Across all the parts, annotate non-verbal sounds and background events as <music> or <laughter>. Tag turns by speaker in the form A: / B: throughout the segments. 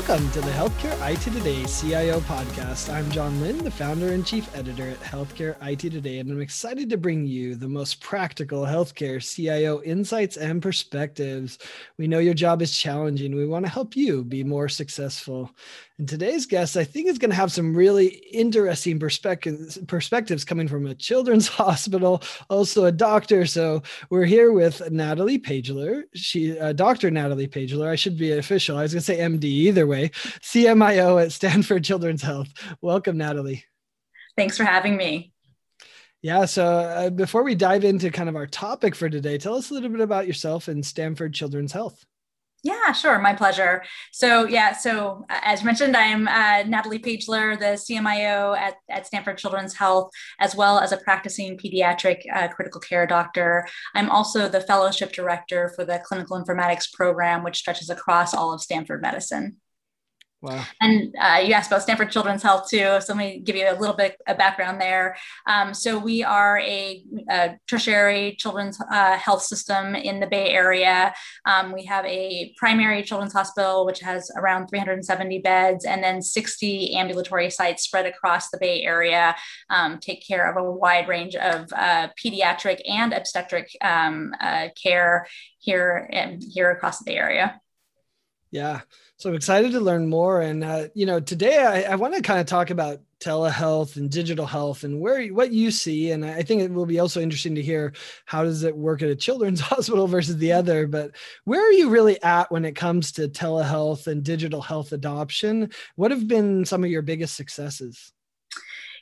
A: Welcome to the Healthcare IT Today CIO podcast. I'm John Lynn, the founder and chief editor at Healthcare IT Today, and I'm excited to bring you the most practical healthcare CIO insights and perspectives. We know your job is challenging. We want to help you be more successful. And today's guest, I think, is going to have some really interesting perspectives, perspectives coming from a children's <laughs> hospital, also a doctor. So we're here with Natalie Pageler. She, uh, Dr. Natalie Pageler. I should be official. I was going to say MD either way. CMIO at Stanford Children's Health. Welcome, Natalie.
B: Thanks for having me.
A: Yeah. So uh, before we dive into kind of our topic for today, tell us a little bit about yourself and Stanford Children's Health.
B: Yeah, sure. My pleasure. So, yeah, so uh, as mentioned, I'm uh, Natalie Pageler, the CMIO at, at Stanford Children's Health, as well as a practicing pediatric uh, critical care doctor. I'm also the fellowship director for the clinical informatics program, which stretches across all of Stanford medicine. Wow. And uh, you asked about Stanford Children's Health too. So let me give you a little bit of background there. Um, so we are a, a tertiary children's uh, health system in the Bay Area. Um, we have a primary children's hospital, which has around 370 beds, and then 60 ambulatory sites spread across the Bay Area, um, take care of a wide range of uh, pediatric and obstetric um, uh, care here, and here across the Bay Area.
A: Yeah. So I'm excited to learn more. And, uh, you know, today I, I want to kind of talk about telehealth and digital health and where what you see. And I think it will be also interesting to hear how does it work at a children's <laughs> hospital versus the other. But where are you really at when it comes to telehealth and digital health adoption? What have been some of your biggest successes?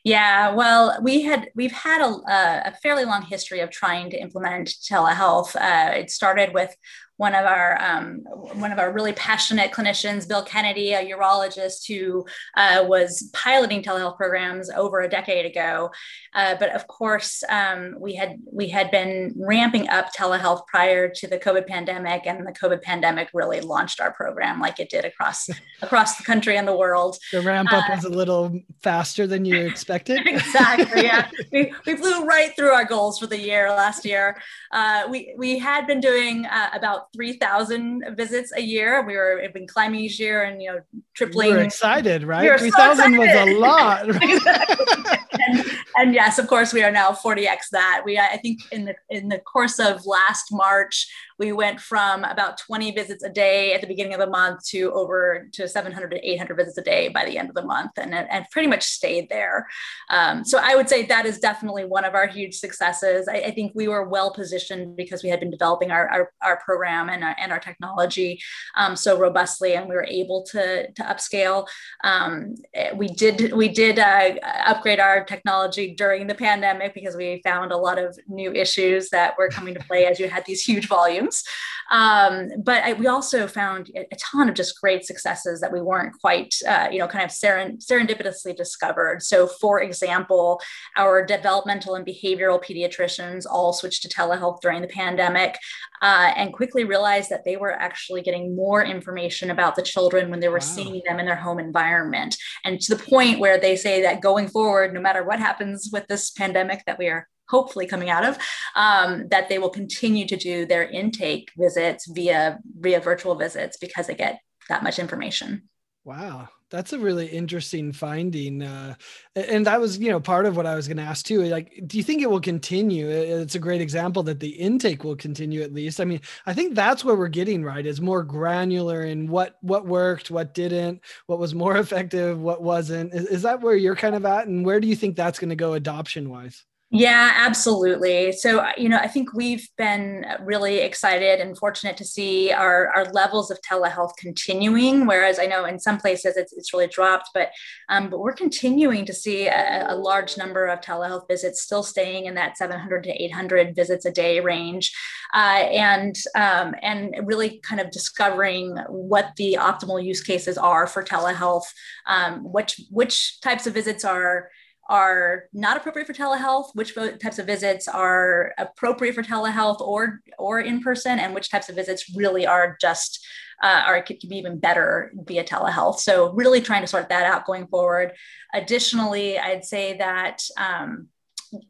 B: Yeah, well, we had we've had a, a, fairly long history of trying to implement telehealth. Uh, it started with one of our um, one of our really passionate clinicians, Bill Kennedy, a urologist who uh, was piloting telehealth programs over a decade ago. Uh, but of course, um, we had we had been ramping up telehealth prior to the COVID pandemic, and the COVID pandemic really launched our program like it did across <laughs> across the country and the world.
A: The ramp up uh, was a little faster than you expected. <laughs>
B: exactly. Yeah, <laughs> we, we flew right through our goals for the year last year. Uh, we we had been doing uh, about 3,000 visits a year. We were been climbing each year and, you know, tripling.
A: We were excited, right? We 3,000 so was a <laughs> lot.
B: and, and, yes, of course, we are now 40x that. We, I think in the, in the course of last March, we went from about 20 visits a day at the beginning of the month to over to 700 to 800 visits a day by the end of the month and, and pretty much stayed there. Um, so I would say that is definitely one of our huge successes. I, I, think we were well positioned because we had been developing our, our, our program and our, and our technology um, so robustly and we were able to, to upscale. Um, we did, we did uh, upgrade our technology during the pandemic because we found a lot of new issues that were coming to play as you had these huge volumes times. Um, but I, we also found a ton of just great successes that we weren't quite, uh, you know, kind of seren- serendipitously discovered. So, for example, our developmental and behavioral pediatricians all switched to telehealth during the pandemic uh, and quickly realized that they were actually getting more information about the children when they were wow. seeing them in their home environment. And to the point where they say that going forward, no matter what happens with this pandemic that we are hopefully coming out of, um, that they will continue to do their intake visits via via virtual visits because they get that much information.
A: Wow, that's a really interesting finding, uh, and that was you know part of what I was going to ask too. Like, do you think it will continue? It's a great example that the intake will continue at least. I mean, I think that's where we're getting right is more granular in what what worked, what didn't, what was more <laughs> effective, what wasn't. Is, is that where you're kind of at, and where do you think that's going to go adoption wise?
B: Yeah, absolutely. So, uh, you know, I think we've been really excited and fortunate to see our, our levels of telehealth continuing, whereas I know in some places it's, it's really dropped, but, um, but we're continuing to see a, a, large number of telehealth visits still staying in that 700 to 800 visits a day range. Uh, and, um, and really kind of discovering what the optimal use cases are for telehealth, um, which, which types of visits are are not appropriate for telehealth, which types of visits are appropriate for telehealth or or in person, and which types of visits really are just uh, or could, could be even better via telehealth. So really trying to sort that out going forward. Additionally, I'd say that. Um,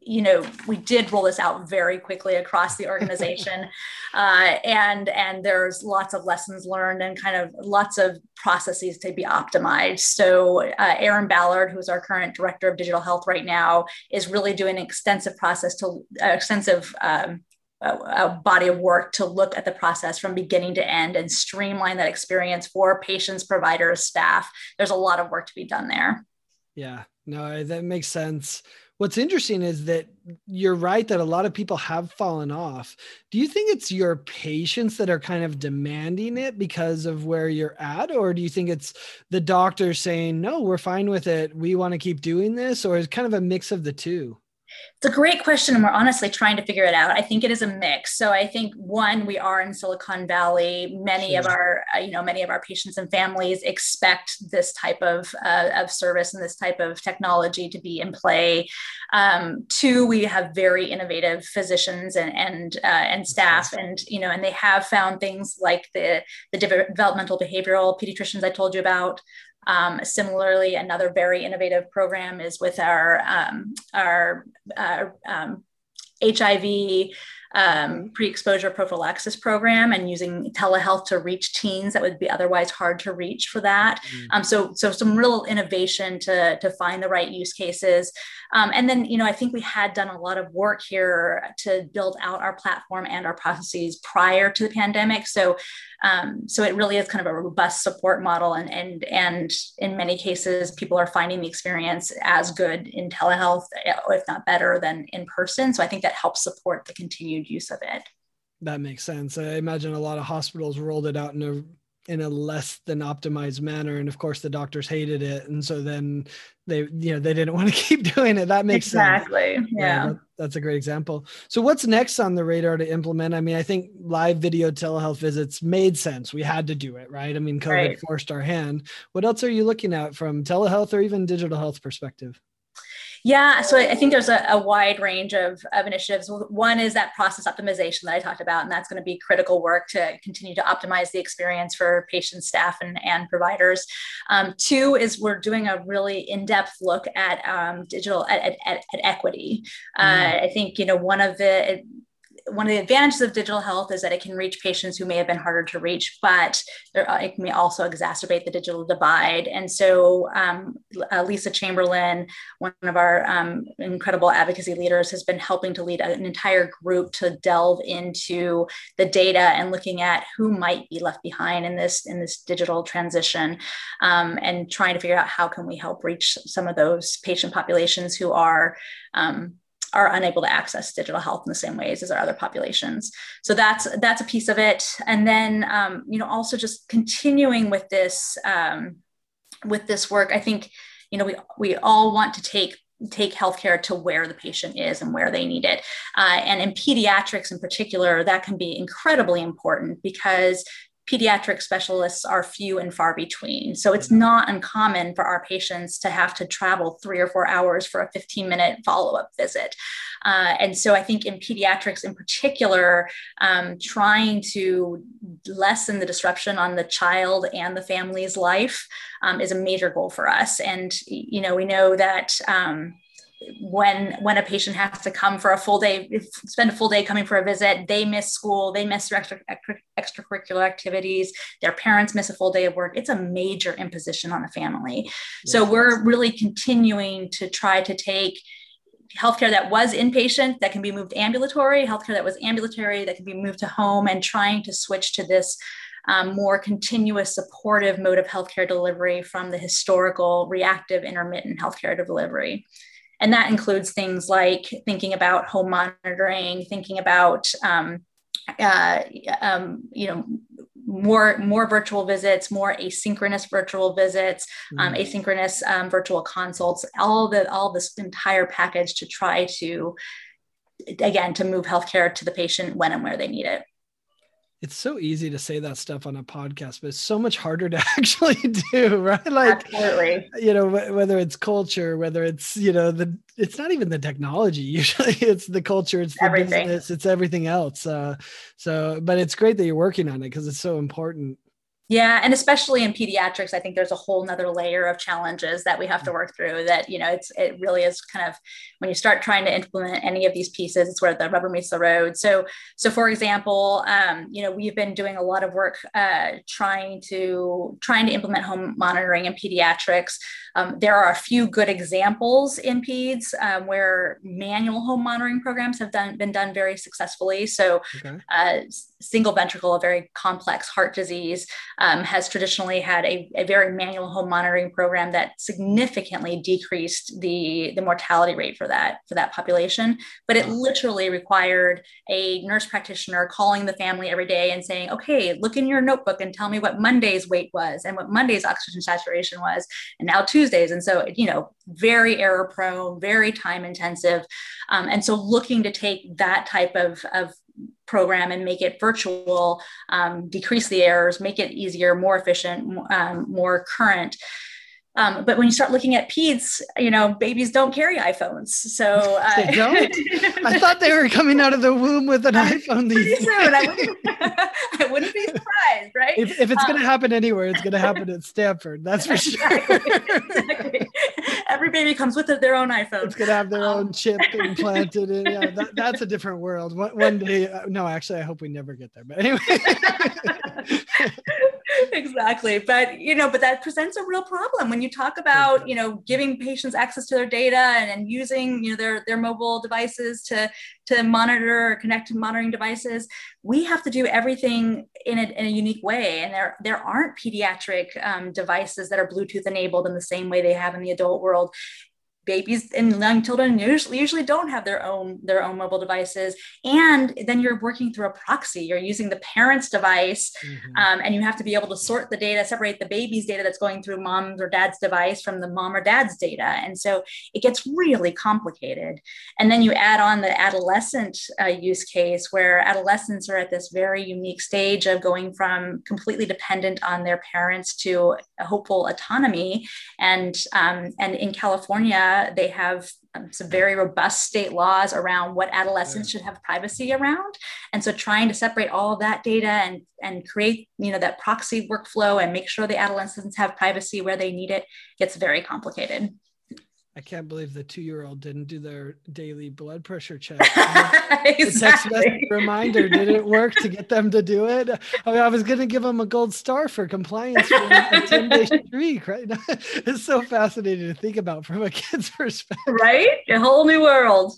B: you know, we did roll this out very quickly across the organization, <laughs> uh, and and there's lots of lessons learned and kind of lots of processes to be optimized. So uh, Aaron Ballard, who's our current director of digital health right now, is really doing an extensive process to uh, extensive um, a, body of work to look at the process from beginning to end and streamline that experience for patients, providers, staff. There's a lot of work to be done there.
A: Yeah, no, that makes sense. What's interesting is that you're right that a lot of people have fallen off. Do you think it's your patients that are kind of demanding it because of where you're at? Or do you think it's the doctor saying, no, we're fine with it. We want to keep doing this? Or is kind of a mix of the two?
B: It's a great question, and we're honestly trying to figure it out. I think it is a mix. So I think one, we are in Silicon Valley. Many sure. of our, uh, you know, many of our patients and families expect this type of uh, of service and this type of technology to be in play. Um, two, we have very innovative physicians and and uh, and staff, and you know, and they have found things like the the developmental behavioral pediatricians I told you about. Um, similarly, another very innovative program is with our um, our, our um, HIV um, pre-exposure prophylaxis program and using telehealth to reach teens that would be otherwise hard to reach for that. Mm. Um, so, so some real innovation to, to find the right use cases. Um, and then, you know, I think we had done a lot of work here to build out our platform and our processes prior to the pandemic. So, um, so it really is kind of a robust support model, and and and in many cases, people are finding the experience as good in telehealth, if not better, than in person. So I think that helps support the continued use of it.
A: That makes sense. I imagine a lot of hospitals rolled it out in a in a less than optimized manner and of course the doctors hated it and so then they you know they didn't <laughs> want to keep doing it that makes
B: exactly.
A: sense
B: yeah, yeah
A: that, that's a great example so what's next on the radar to implement i mean i think live video telehealth visits made sense we had to do it right i mean covid right. forced our hand what else are you looking at from telehealth or even digital health perspective
B: yeah, so I think there's a, a, wide range of, of initiatives. One is that process optimization that I talked about, and that's going to be critical work to continue to optimize the experience for patients, staff, and, and providers. Um, two is we're doing a really in-depth look at um, digital at, at, at equity. Uh, mm. I think you know one of the one of the advantages of digital health is that it can reach patients who may have been harder to reach, but uh, it may also exacerbate the digital divide. And so, um, uh, Lisa Chamberlain, one of our um, incredible advocacy leaders, has been helping to lead an entire group to delve into the data and looking at who might be left behind in this in this digital transition, um, and trying to figure out how can we help reach some of those patient populations who are um, are unable to access digital health in the same ways as our other populations. So that's that's a piece of it. And then um, you know also just continuing with this um, with this work, I think you know we we all want to take take healthcare to where the patient is and where they need it. Uh, and in pediatrics in particular, that can be incredibly important because pediatric specialists are few and far between. So it's not uncommon for our patients to have to travel three or four hours for a 15 minute follow up visit. Uh, and so I think in pediatrics in particular, um, trying to lessen the disruption on the child and the family's life um, is a major goal for us. And, you know, we know that. Um, when when a patient has to come for a full day spend a full day coming for a visit they miss school they miss their extra, extra, extracurricular activities their parents miss a full day of work. It's a major imposition on the family. Yes. so we're really continuing to try to take healthcare that was inpatient that can be moved ambulatory healthcare that was ambulatory that can be moved to home and trying to switch to this um, more continuous supportive mode of healthcare delivery from the historical reactive intermittent healthcare delivery and that includes things like thinking about home monitoring, thinking about, um, uh, um, you know, more more virtual visits, more asynchronous virtual visits, um, mm. asynchronous um, virtual consults, all the all this entire package to try to again to move healthcare to the patient when and where they need it
A: it's so easy to say that stuff on a podcast, but it's so much harder to <laughs> actually do, right? Like,
B: Absolutely.
A: you know, whether it's culture, whether it's, you know, the, it's not even the technology. <laughs> Usually it's the culture, it's the everything. business, it's everything else. Uh, so, but it's great that you're working on it because it's so important.
B: Yeah, and especially in pediatrics, I think there's a whole nother layer of challenges that we have to work through. That you know, it's it really is kind of when you start trying to implement any of these pieces, it's where the rubber meets the road. So, so for example, um, you know, we've been doing a lot of work uh, trying to trying to implement home monitoring in pediatrics. Um, there are a few good examples in peds um, where manual home monitoring programs have done been done very successfully. So, okay. uh, single ventricle, a very complex heart disease um, has traditionally had a, a, very manual home monitoring program that significantly decreased the, the mortality rate for that for that population. But it literally required a nurse practitioner calling the family every day and saying, "Okay, look in your notebook and tell me what Monday's weight was and what Monday's oxygen saturation was, and now Tuesdays." And so, you know, very error prone, very time intensive, um, and so looking to take that type of of program and make it virtual, um, decrease the errors, make it easier, more efficient, um, more current. Um, but when you start looking at peds, you know, babies don't carry iPhones. So
A: uh, they don't. I thought they were coming out of the womb with an iPhone.
B: Pretty soon, I wouldn't, <laughs> I wouldn't be surprised, right?
A: If, if it's um, going to happen anywhere, it's going to happen at Stanford. That's for <laughs> exactly, sure. exactly.
B: Every baby comes with their own iPhone.
A: It's going to have their um, own chip <laughs> implanted. In, yeah, that, that's a different world. One, one day, uh, no, actually, I hope we never get there. But anyway. <laughs>
B: exactly. But you know, but that presents a real problem when you talk about you know giving patients access to their data and, and using you know their their mobile devices to to monitor or connect to monitoring devices. We have to do everything in a, in a unique way, and there there aren't pediatric um, devices that are Bluetooth enabled in the same way they have in the adult world babies and young children usually, usually don't have their own their own mobile devices. And then you're working through a proxy. You're using the parent's device mm-hmm. um, and you have to be able to sort the data separate the baby's data that's going through mom's or dad's device from the mom or dad's data. And so it gets really complicated. And then you add on the adolescent uh, use case where adolescents are at this very unique stage of going from completely dependent on their parents to hopeful autonomy. And um, and in california they have um, some very robust state laws around what adolescents should have privacy around. And so trying to separate all of that data and, and create, you know, that proxy workflow and make sure the adolescents have privacy where they need it gets very complicated.
A: I can't believe the two year old didn't do their daily blood pressure <laughs> check.
B: exactly. The text
A: message reminder didn't work to get them to do it. I mean, I was going to give them a gold star for compliance for a <laughs> 10 day streak, right? <laughs> it's so fascinating to think about from a kid's perspective.
B: Right? A whole new world.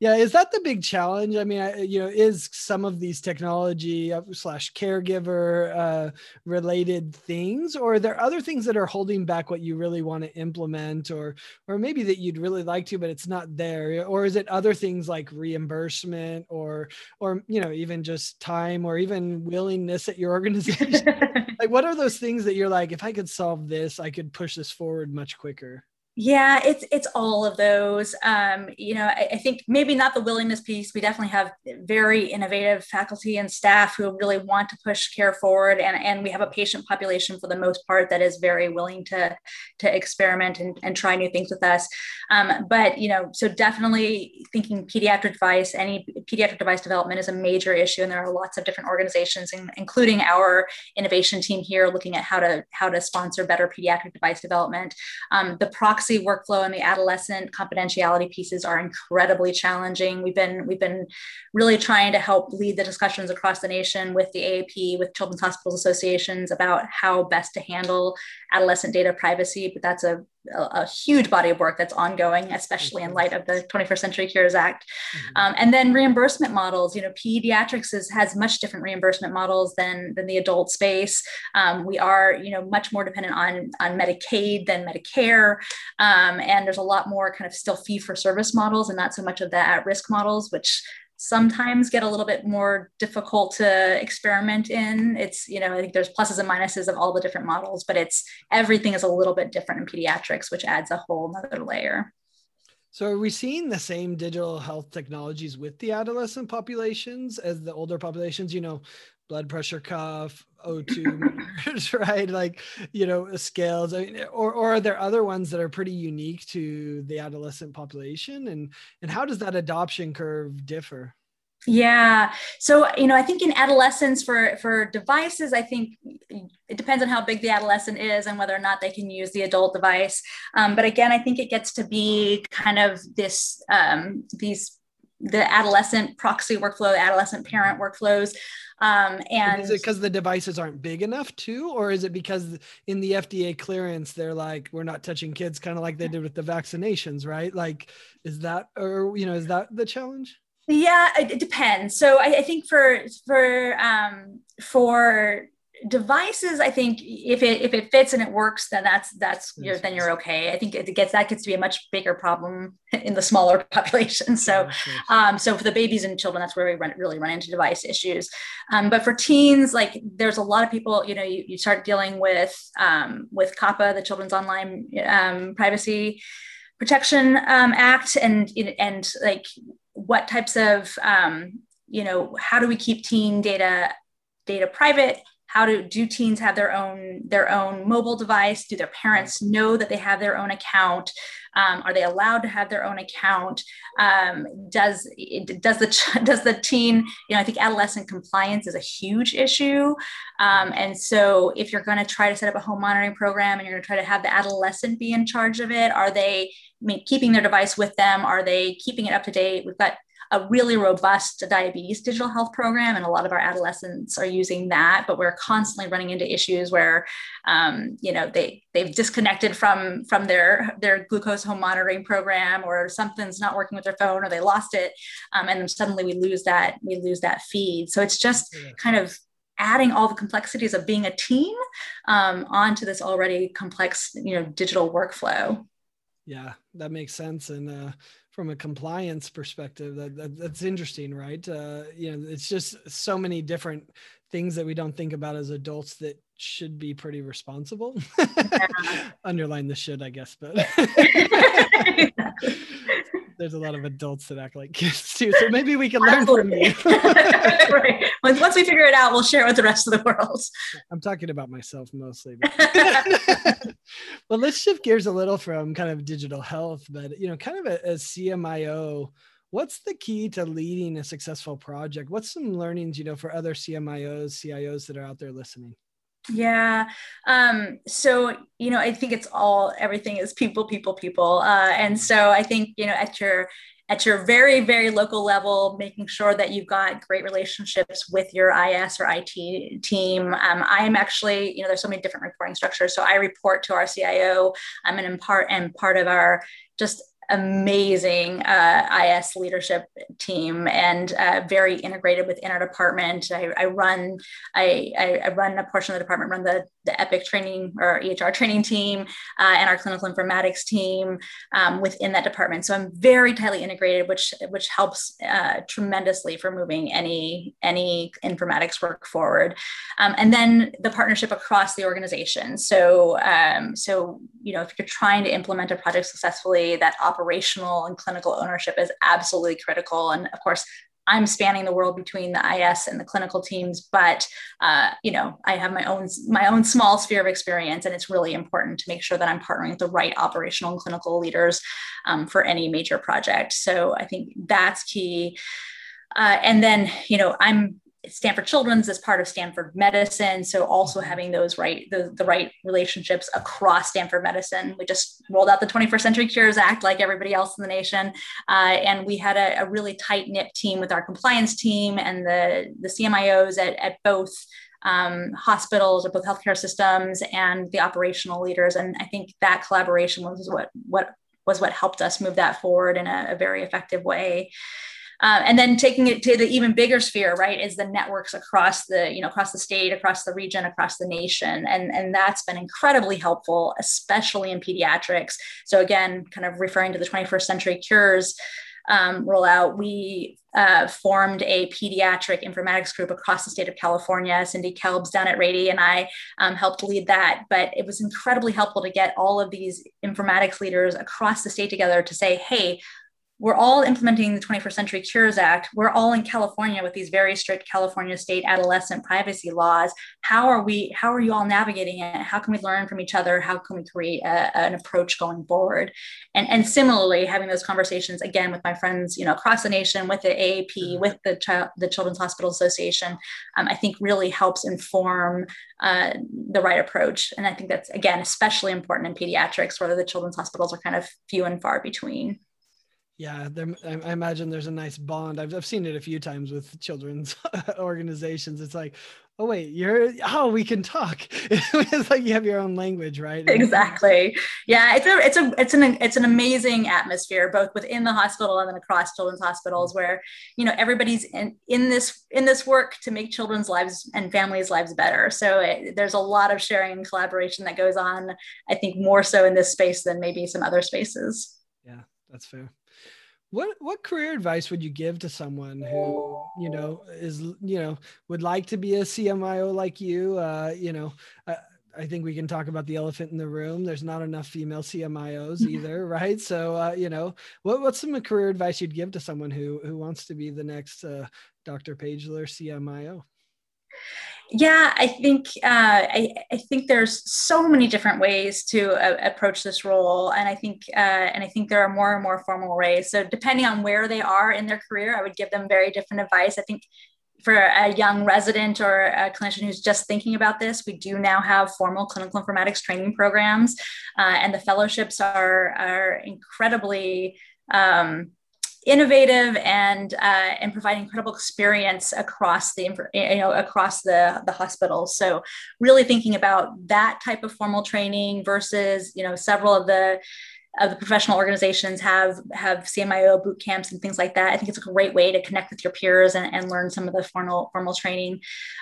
A: Yeah, is that the big challenge? I mean, I, you know, is some of these technology uh, slash caregiver uh, related things, or are there other things that are holding back what you really want to implement, or or maybe that you'd really like to, but it's not there, or is it other things like reimbursement, or or you know, even just time, or even willingness at your <laughs> organization? <laughs> like, what are those things that you're like, if I could solve this, I could push this forward much quicker?
B: Yeah, it's it's all of those. Um, you know, I, I, think maybe not the willingness piece. We definitely have very innovative faculty and staff who really want to push care forward, and and we have a patient population for the most part that is very willing to to experiment and, and try new things with us. Um, but you know, so definitely thinking pediatric device, any pediatric device development is a major issue, and there are lots of different organizations, including our innovation team here, looking at how to how to sponsor better pediatric device development. Um, the proxy workflow and the adolescent confidentiality pieces are incredibly challenging. We've been we've been really trying to help lead the discussions across the nation with the AAP, with Children's Hospitals Associations about how best to handle adolescent data privacy. But that's a a, a, huge body of work that's ongoing, especially in light of the 21st Century Cures Act. Mm-hmm. Um, and then reimbursement models. You know, pediatrics is, has much different reimbursement models than, than the adult space. Um, we are, you know, much more dependent on, on Medicaid than Medicare. Um, and there's a lot more kind of still fee for service models and not so much of the at risk models, which sometimes get a little bit more difficult to experiment in. It's, you know, I think there's pluses and minuses of all the different models, but it's everything is a little bit different in pediatrics, which adds a whole nother layer.
A: So are we seeing the same digital health technologies with the adolescent populations as the older populations? You know, blood pressure cuff, O2 <laughs> <laughs> right? Like, you know, scales. I mean, or, or are there other ones that are pretty unique to the adolescent population? And and how does that adoption curve differ?
B: Yeah. So, you know, I think in adolescence for for devices, I think it depends on how big the adolescent is and whether or not they can use the adult device. Um, but again, I think it gets to be kind of this um, these the adolescent proxy workflow, the adolescent parent workflows. Um, and
A: is it because the devices aren't big enough too, or is it because in the FDA clearance they're like we're not touching kids, kind of like they did with the vaccinations, right? Like, is that or you know is that the challenge?
B: Yeah, it, depends. So I, I, think for for um, for devices, I think if it if it fits and it works, then that's that's you're, then you're okay. I think it gets that gets to be a much bigger problem <laughs> in the smaller <laughs> population. So um, so for the babies and children, that's where we run, really run into device issues. Um, but for teens, like there's a lot of people. You know, you, you start dealing with um, with COPPA, the Children's Online um, Privacy Protection um, Act, and and like what types of um, you know how do we keep teen data data private how do do teens have their own their own mobile device? Do their parents know that they have their own account? Um, are they allowed to have their own account? Um, does does the <laughs> does the teen you know i think adolescent compliance is a huge issue. Um, and so if you're going to try to set up a home monitoring program and you're going to try to have the adolescent be in charge of it are they keeping their device with them? Are they keeping it up to date? We've got a really robust diabetes digital health program, and a lot of our adolescents are using that. But we're constantly running into issues where, um, you know, they they've disconnected from from their their glucose home monitoring program, or something's not working with their phone, or they lost it, um, and then suddenly we lose that we lose that feed. So it's just kind of adding all the complexities of being a team um, onto this already complex you know digital workflow
A: yeah that makes sense and uh, from a compliance perspective that, that that's interesting right? Uh, you know it's just so many different things that we don't think about as adults that should be pretty responsible. <laughs> Underline the should i guess but <laughs> <laughs> there's a lot of adults that act like kids <laughs> too. So maybe we can learn from you. <laughs>
B: right. Once we figure it out, we'll share it with the rest of the world.
A: I'm talking about myself mostly. But <laughs> well, let's shift gears a little from kind of digital health, but you know, kind of a, a CMIO. What's the key to leading a successful project? What's some learnings, you know, for other CMIOs, CIOs that are out there listening?
B: Yeah. Um, so, you know, I think it's all, everything is people, people, people. Uh, and so I think, you know, at your, at your very, very local level, making sure that you've got great relationships with your IS or IT team. Um, I'm actually, you know, there's so many different reporting structures. So I report to our CIO. I'm an part and part of our just amazing uh, IS leadership team and uh, very integrated within our department. I, I run I, I, run a portion of the department, run the, the EPIC training or EHR training team uh, and our clinical informatics team um, within that department. So I'm very tightly integrated, which which helps uh, tremendously for moving any any informatics work forward. Um, and then the partnership across the organization. So um, so you know if you're trying to implement a project successfully, that operational and clinical ownership is absolutely critical. And of course, I'm spanning the world between the IS and the clinical teams, but uh, you know, I have my own my own small sphere of experience, and it's really important to make sure that I'm partnering with the right operational and clinical leaders um, for any major project. So I think that's key. Uh, and then, you know, I'm Stanford Children's as part of Stanford Medicine. So also mm-hmm. having those right the, the right relationships across Stanford Medicine. We just rolled out the 21st Century Cures Act like everybody else in the nation, uh, and we had a, a really tight knit team with our compliance team and the the CMIOs at, at both um, hospitals or both healthcare systems and the operational leaders. And I think that collaboration was what what was what helped us move that forward in a, a very effective way. Uh, and then taking it to the even bigger sphere, right, is the networks across the, you know, across the state, across the region, across the nation. And, and that's been incredibly helpful, especially in pediatrics. So again, kind of referring to the 21st century cures um, rollout, we uh, formed a pediatric informatics group across the state of California. Cindy Kelbs down at Rady and I um, helped lead that. But it was incredibly helpful to get all of these informatics leaders across the state together to say, hey, we're all implementing the 21st Century Cures Act. We're all in California with these very strict California state adolescent privacy laws. How are we? How are you all navigating it? How can we learn from each other? How can we create a, an approach going forward? And and similarly, having those conversations again with my friends, you know, across the nation, with the AAP, mm-hmm. with the child, the Children's Hospital Association, um, I think really helps inform uh, the right approach. And I think that's again especially important in pediatrics, where the children's hospitals are kind of few and far between.
A: Yeah, there, I imagine there's a nice bond. I've, I've seen it a few times with children's <laughs> organizations. It's like, oh wait, you're oh we can talk. <laughs> it's like you have your own language, right?
B: Exactly. Yeah, it's a it's a it's an it's an amazing atmosphere both within the hospital and then across children's hospitals where you know everybody's in in this in this work to make children's lives and families' lives better. So it, there's a lot of sharing and collaboration that goes on. I think more so in this space than maybe some other spaces.
A: Yeah, that's fair. What what career advice would you give to someone who you know is you know would like to be a CMIO like you? Uh, you know, uh, I think we can talk about the elephant in the room. There's not enough female CMIOs <laughs> either, right? So uh, you know, what what's some career advice you'd give to someone who who wants to be the next uh, Dr. Pageler CMIO?
B: Yeah, I think uh, I, I, think there's so many different ways to uh, approach this role, and I think uh, and I think there are more and more formal ways. So depending on where they are in their career, I would give them very different advice. I think for a young resident or a clinician who's just thinking about this, we do now have formal clinical informatics training programs, uh, and the fellowships are are incredibly um, innovative and uh, and provide incredible experience across the you know across the the hospital. So really thinking about that type of formal training versus you know several of the of the professional organizations have have CMIO boot camps and things like that. I think it's a great way to connect with your peers and, and learn some of the formal formal training.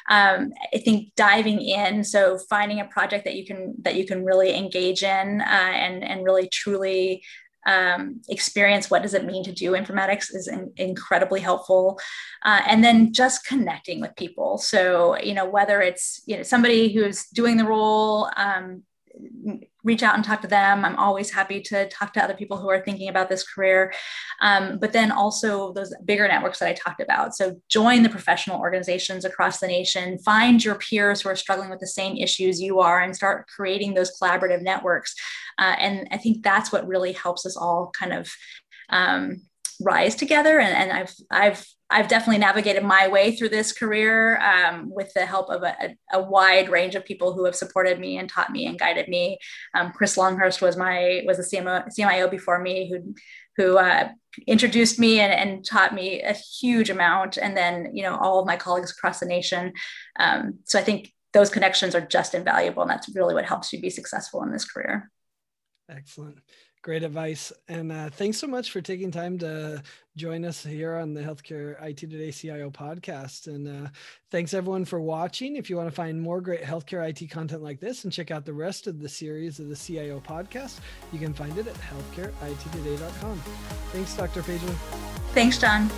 B: Um, I think diving in, so finding a project that you can that you can really engage in uh, and and really truly um, experience what does it mean to do informatics is in, incredibly helpful. Uh, and then just connecting with people. So you know whether it's you know somebody who's doing the role um, reach out and talk to them. I'm always happy to talk to other people who are thinking about this career. Um, but then also those bigger networks that I talked about. So join the professional organizations across the nation, find your peers who are struggling with the same issues you are, and start creating those collaborative networks. Uh, and I think that's what really helps us all kind of um, rise together. And, and I've I've I've definitely navigated my way through this career um, with the help of a, a, wide range of people who have supported me and taught me and guided me. Um, Chris Longhurst was my was a CMO, CMIO before me who who uh, introduced me and, and, taught me a huge amount, and then you know all of my colleagues across the nation. Um, so I think those connections are just invaluable, and that's really what helps you be successful in this career.
A: Excellent. Great advice. And uh, thanks so much for taking time to join us here on the Healthcare IT Today CIO podcast. And uh, thanks everyone for watching. If you want to find more great healthcare IT content like this and check out the rest of the series of the CIO podcast, you can find it at healthcareittoday.com. Thanks, Dr. Pageler.
B: Thanks, John.